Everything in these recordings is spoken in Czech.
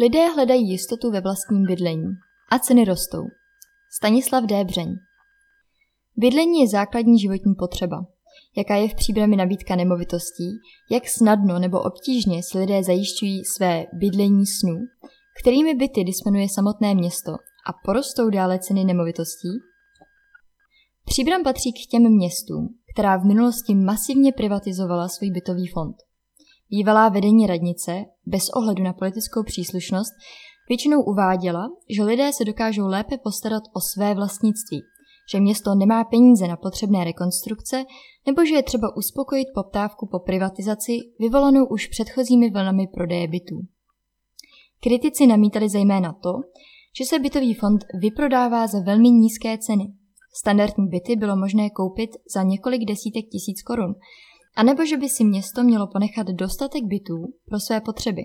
Lidé hledají jistotu ve vlastním bydlení a ceny rostou. Stanislav D. Břeň Bydlení je základní životní potřeba. Jaká je v příbrami nabídka nemovitostí, jak snadno nebo obtížně si lidé zajišťují své bydlení snů, kterými byty disponuje samotné město a porostou dále ceny nemovitostí? Příbram patří k těm městům, která v minulosti masivně privatizovala svůj bytový fond. Bývalá vedení radnice, bez ohledu na politickou příslušnost, většinou uváděla, že lidé se dokážou lépe postarat o své vlastnictví, že město nemá peníze na potřebné rekonstrukce nebo že je třeba uspokojit poptávku po privatizaci vyvolanou už předchozími vlnami prodeje bytů. Kritici namítali zejména to, že se bytový fond vyprodává za velmi nízké ceny. Standardní byty bylo možné koupit za několik desítek tisíc korun, anebo že by si město mělo ponechat dostatek bytů pro své potřeby.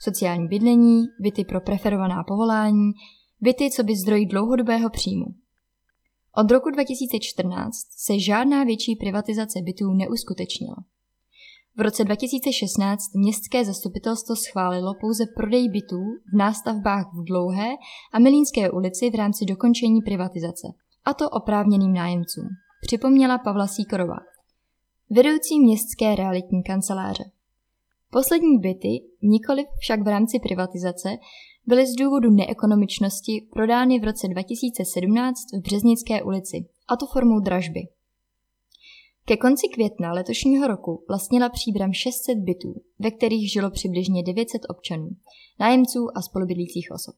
Sociální bydlení, byty pro preferovaná povolání, byty, co by zdroj dlouhodobého příjmu. Od roku 2014 se žádná větší privatizace bytů neuskutečnila. V roce 2016 městské zastupitelstvo schválilo pouze prodej bytů v nástavbách v Dlouhé a Milínské ulici v rámci dokončení privatizace, a to oprávněným nájemcům, připomněla Pavla Síkorová, vedoucí městské realitní kanceláře. Poslední byty, nikoli však v rámci privatizace, byly z důvodu neekonomičnosti prodány v roce 2017 v Březnické ulici, a to formou dražby. Ke konci května letošního roku vlastnila příbram 600 bytů, ve kterých žilo přibližně 900 občanů, nájemců a spolubydlících osob.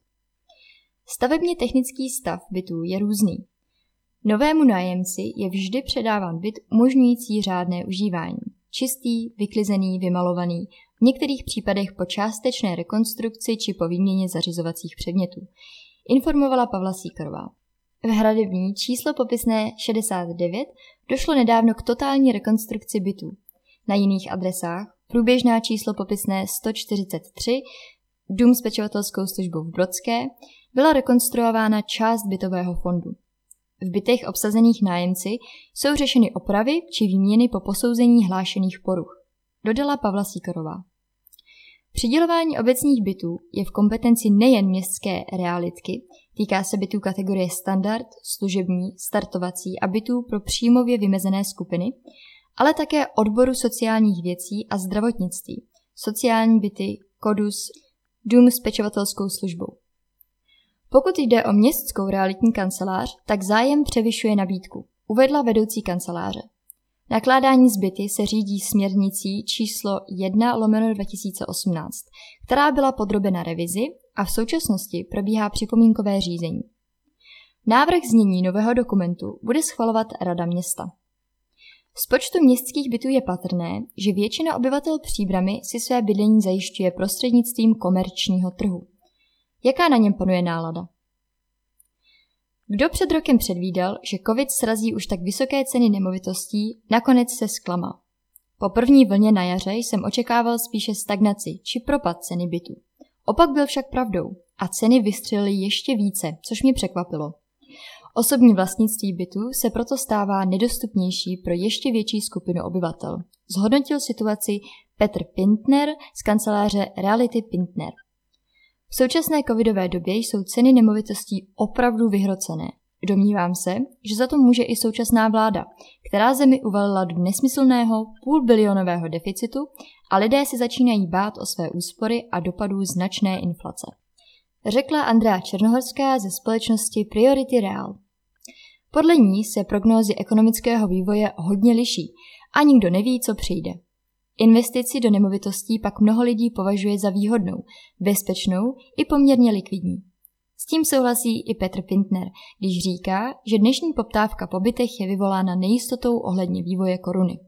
Stavebně technický stav bytů je různý. Novému nájemci je vždy předáván byt umožňující řádné užívání. Čistý, vyklizený, vymalovaný, v některých případech po částečné rekonstrukci či po výměně zařizovacích předmětů. Informovala Pavla Síkorová. V hradební číslo popisné 69 došlo nedávno k totální rekonstrukci bytů. Na jiných adresách průběžná číslo popisné 143 dům s pečovatelskou službou v Brodské byla rekonstruována část bytového fondu. V bytech obsazených nájemci jsou řešeny opravy či výměny po posouzení hlášených poruch, dodala Pavla Síkorová. Přidělování obecních bytů je v kompetenci nejen městské realitky, týká se bytů kategorie standard, služební, startovací a bytů pro příjmově vymezené skupiny, ale také odboru sociálních věcí a zdravotnictví, sociální byty, kodus, dům s pečovatelskou službou. Pokud jde o městskou realitní kancelář, tak zájem převyšuje nabídku, uvedla vedoucí kanceláře. Nakládání zbyty se řídí směrnicí číslo 1 lomeno 2018, která byla podrobena revizi a v současnosti probíhá připomínkové řízení. Návrh znění nového dokumentu bude schvalovat Rada města. Z počtu městských bytů je patrné, že většina obyvatel příbramy si své bydlení zajišťuje prostřednictvím komerčního trhu. Jaká na něm panuje nálada? Kdo před rokem předvídal, že covid srazí už tak vysoké ceny nemovitostí, nakonec se zklamal. Po první vlně na jaře jsem očekával spíše stagnaci či propad ceny bytu. Opak byl však pravdou a ceny vystřelily ještě více, což mě překvapilo. Osobní vlastnictví bytu se proto stává nedostupnější pro ještě větší skupinu obyvatel. Zhodnotil situaci Petr Pintner z kanceláře Reality Pintner. V současné covidové době jsou ceny nemovitostí opravdu vyhrocené. Domnívám se, že za to může i současná vláda, která zemi uvalila do nesmyslného půlbilionového deficitu a lidé si začínají bát o své úspory a dopadů značné inflace. Řekla Andrea Černohorská ze společnosti Priority Real. Podle ní se prognózy ekonomického vývoje hodně liší a nikdo neví, co přijde. Investici do nemovitostí pak mnoho lidí považuje za výhodnou, bezpečnou i poměrně likvidní. S tím souhlasí i Petr Pintner, když říká, že dnešní poptávka po bytech je vyvolána nejistotou ohledně vývoje koruny.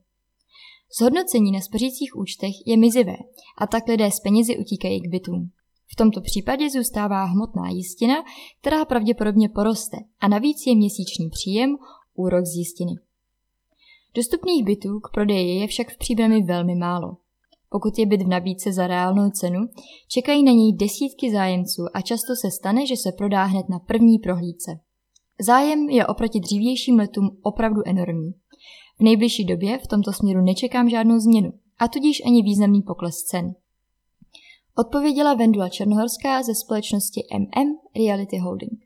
Zhodnocení na spořících účtech je mizivé a tak lidé z penězi utíkají k bytům. V tomto případě zůstává hmotná jistina, která pravděpodobně poroste a navíc je měsíční příjem úrok z jistiny. Dostupných bytů k prodeji je však v příbrami velmi málo. Pokud je byt v nabídce za reálnou cenu, čekají na něj desítky zájemců a často se stane, že se prodá hned na první prohlídce. Zájem je oproti dřívějším letům opravdu enormní. V nejbližší době v tomto směru nečekám žádnou změnu, a tudíž ani významný pokles cen. Odpověděla Vendula Černohorská ze společnosti MM Reality Holding.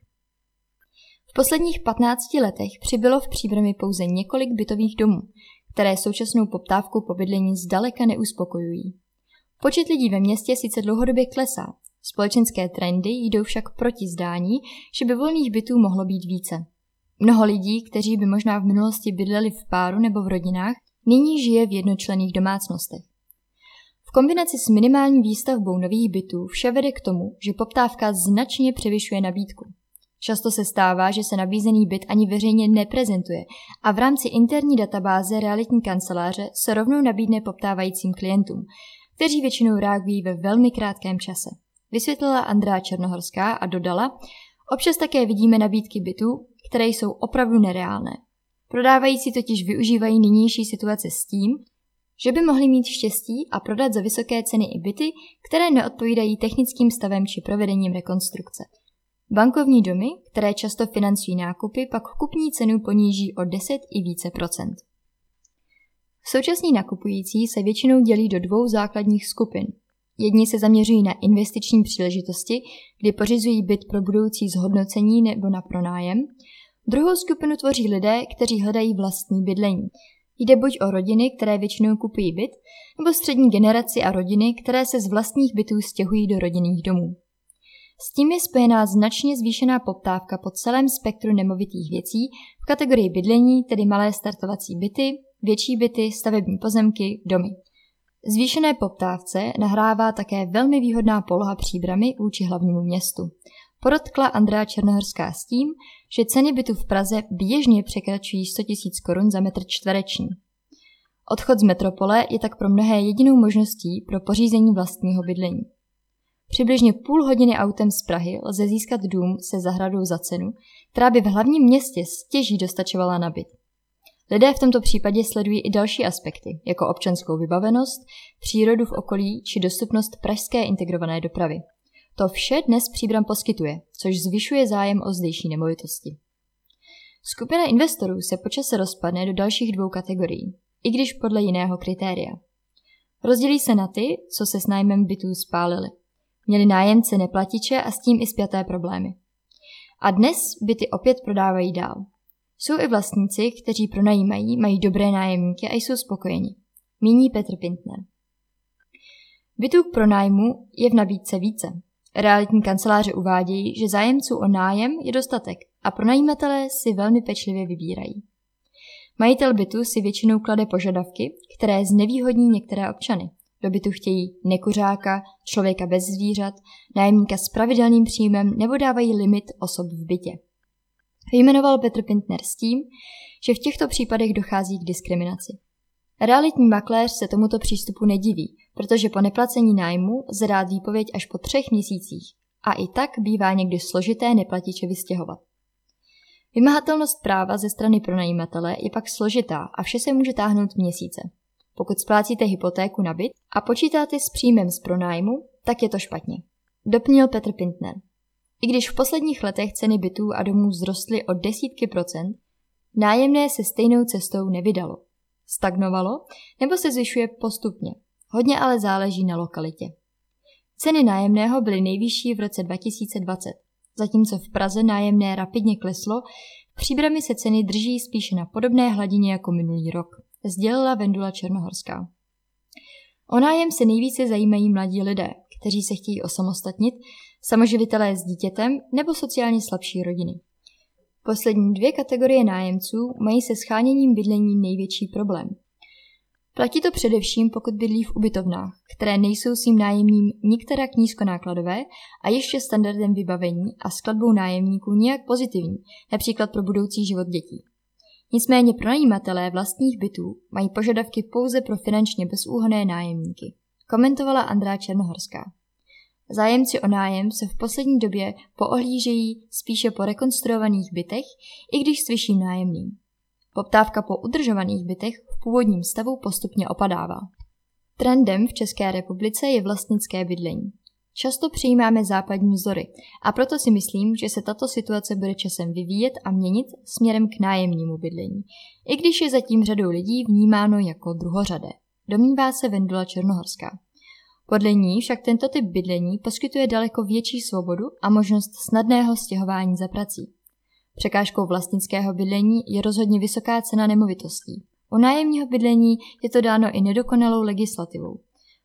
V posledních 15 letech přibylo v příbrami pouze několik bytových domů, které současnou poptávku po bydlení zdaleka neuspokojují. Počet lidí ve městě sice dlouhodobě klesá, společenské trendy jdou však proti zdání, že by volných bytů mohlo být více. Mnoho lidí, kteří by možná v minulosti bydleli v páru nebo v rodinách, nyní žije v jednočlených domácnostech. V kombinaci s minimální výstavbou nových bytů vše vede k tomu, že poptávka značně převyšuje nabídku. Často se stává, že se nabízený byt ani veřejně neprezentuje a v rámci interní databáze realitní kanceláře se rovnou nabídne poptávajícím klientům, kteří většinou reagují ve velmi krátkém čase. Vysvětlila Andrá Černohorská a dodala, občas také vidíme nabídky bytů, které jsou opravdu nereálné. Prodávající totiž využívají nynější situace s tím, že by mohli mít štěstí a prodat za vysoké ceny i byty, které neodpovídají technickým stavem či provedením rekonstrukce. Bankovní domy, které často financují nákupy, pak kupní cenu poníží o 10 i více procent. Současní nakupující se většinou dělí do dvou základních skupin. Jedni se zaměřují na investiční příležitosti, kdy pořizují byt pro budoucí zhodnocení nebo na pronájem. Druhou skupinu tvoří lidé, kteří hledají vlastní bydlení. Jde buď o rodiny, které většinou kupují byt, nebo střední generaci a rodiny, které se z vlastních bytů stěhují do rodinných domů. S tím je spojená značně zvýšená poptávka po celém spektru nemovitých věcí v kategorii bydlení, tedy malé startovací byty, větší byty, stavební pozemky, domy. Zvýšené poptávce nahrává také velmi výhodná poloha příbramy vůči hlavnímu městu. Podotkla Andrea Černohorská s tím, že ceny bytu v Praze běžně překračují 100 000 korun za metr čtvereční. Odchod z metropole je tak pro mnohé jedinou možností pro pořízení vlastního bydlení. Přibližně půl hodiny autem z Prahy lze získat dům se zahradou za cenu, která by v hlavním městě stěží dostačovala na byt. Lidé v tomto případě sledují i další aspekty, jako občanskou vybavenost, přírodu v okolí či dostupnost pražské integrované dopravy. To vše dnes příbram poskytuje, což zvyšuje zájem o zdejší nemovitosti. Skupina investorů se počase rozpadne do dalších dvou kategorií, i když podle jiného kritéria. Rozdělí se na ty, co se s nájmem bytů spálili. Měli nájemce neplatiče a s tím i zpěté problémy. A dnes byty opět prodávají dál. Jsou i vlastníci, kteří pronajímají, mají dobré nájemníky a jsou spokojeni. Míní Petr Pintner. Bytů k pronájmu je v nabídce více. Realitní kanceláře uvádějí, že zájemců o nájem je dostatek a pronajímatelé si velmi pečlivě vybírají. Majitel bytu si většinou klade požadavky, které znevýhodní některé občany. Do bytu chtějí nekuřáka, člověka bez zvířat, nájemníka s pravidelným příjmem nebo dávají limit osob v bytě. Vyjmenoval Petr Pintner s tím, že v těchto případech dochází k diskriminaci. Realitní makléř se tomuto přístupu nediví, protože po neplacení nájmu zrát výpověď až po třech měsících a i tak bývá někdy složité neplatiče vystěhovat. Vymahatelnost práva ze strany pronajímatele je pak složitá a vše se může táhnout měsíce. Pokud splácíte hypotéku na byt a počítáte s příjmem z pronájmu, tak je to špatně. Doplnil Petr Pintner. I když v posledních letech ceny bytů a domů vzrostly o desítky procent, nájemné se stejnou cestou nevydalo. Stagnovalo nebo se zvyšuje postupně. Hodně ale záleží na lokalitě. Ceny nájemného byly nejvyšší v roce 2020, zatímco v Praze nájemné rapidně kleslo, v příbrami se ceny drží spíše na podobné hladině jako minulý rok, sdělila Vendula Černohorská. O nájem se nejvíce zajímají mladí lidé, kteří se chtějí osamostatnit, samoživitelé s dítětem nebo sociálně slabší rodiny. Poslední dvě kategorie nájemců mají se scháněním bydlení největší problém. Platí to především, pokud bydlí v ubytovnách, které nejsou svým nájemním nikterak nízkonákladové a ještě standardem vybavení a skladbou nájemníků nijak pozitivní, například pro budoucí život dětí. Nicméně pronajímatelé vlastních bytů mají požadavky pouze pro finančně bezúhonné nájemníky, komentovala Andrá Černohorská. Zájemci o nájem se v poslední době poohlížejí spíše po rekonstruovaných bytech, i když s vyšším nájemným. Poptávka po udržovaných bytech v původním stavu postupně opadává. Trendem v České republice je vlastnické bydlení. Často přijímáme západní vzory a proto si myslím, že se tato situace bude časem vyvíjet a měnit směrem k nájemnímu bydlení, i když je zatím řadou lidí vnímáno jako druhořadé. Domnívá se Vendula Černohorská. Podle ní však tento typ bydlení poskytuje daleko větší svobodu a možnost snadného stěhování za prací. Překážkou vlastnického bydlení je rozhodně vysoká cena nemovitostí. U nájemního bydlení je to dáno i nedokonalou legislativou.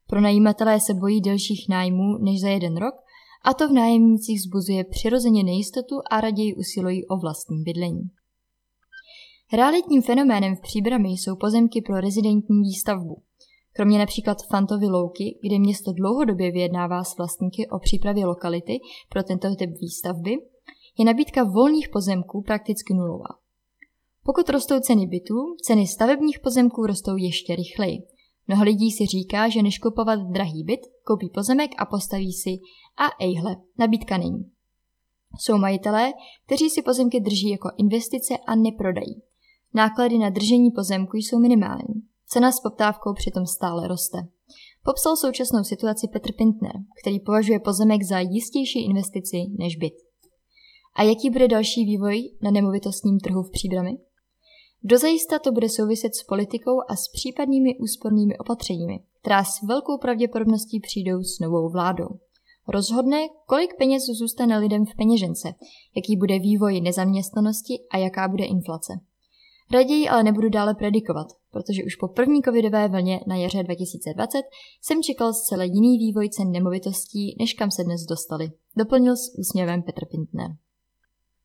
Pro najímatelé se bojí delších nájmů než za jeden rok a to v nájemnících zbuzuje přirozeně nejistotu a raději usilují o vlastní bydlení. Realitním fenoménem v příbrami jsou pozemky pro rezidentní výstavbu. Kromě například Fantovy louky, kde město dlouhodobě vyjednává s vlastníky o přípravě lokality pro tento typ výstavby, je nabídka volných pozemků prakticky nulová. Pokud rostou ceny bytů, ceny stavebních pozemků rostou ještě rychleji. Mnoho lidí si říká, že než kupovat drahý byt, koupí pozemek a postaví si a ejhle, nabídka není. Jsou majitelé, kteří si pozemky drží jako investice a neprodají. Náklady na držení pozemku jsou minimální. Cena s poptávkou přitom stále roste. Popsal současnou situaci Petr Pintner, který považuje pozemek za jistější investici než byt. A jaký bude další vývoj na nemovitostním trhu v příbrami? Dozajista to bude souviset s politikou a s případnými úspornými opatřeními, která s velkou pravděpodobností přijdou s novou vládou. Rozhodne, kolik peněz zůstane lidem v peněžence, jaký bude vývoj nezaměstnanosti a jaká bude inflace. Raději ale nebudu dále predikovat, protože už po první covidové vlně na jaře 2020 jsem čekal zcela jiný vývoj cen nemovitostí, než kam se dnes dostali, doplnil s úsměvem Petr Pintner.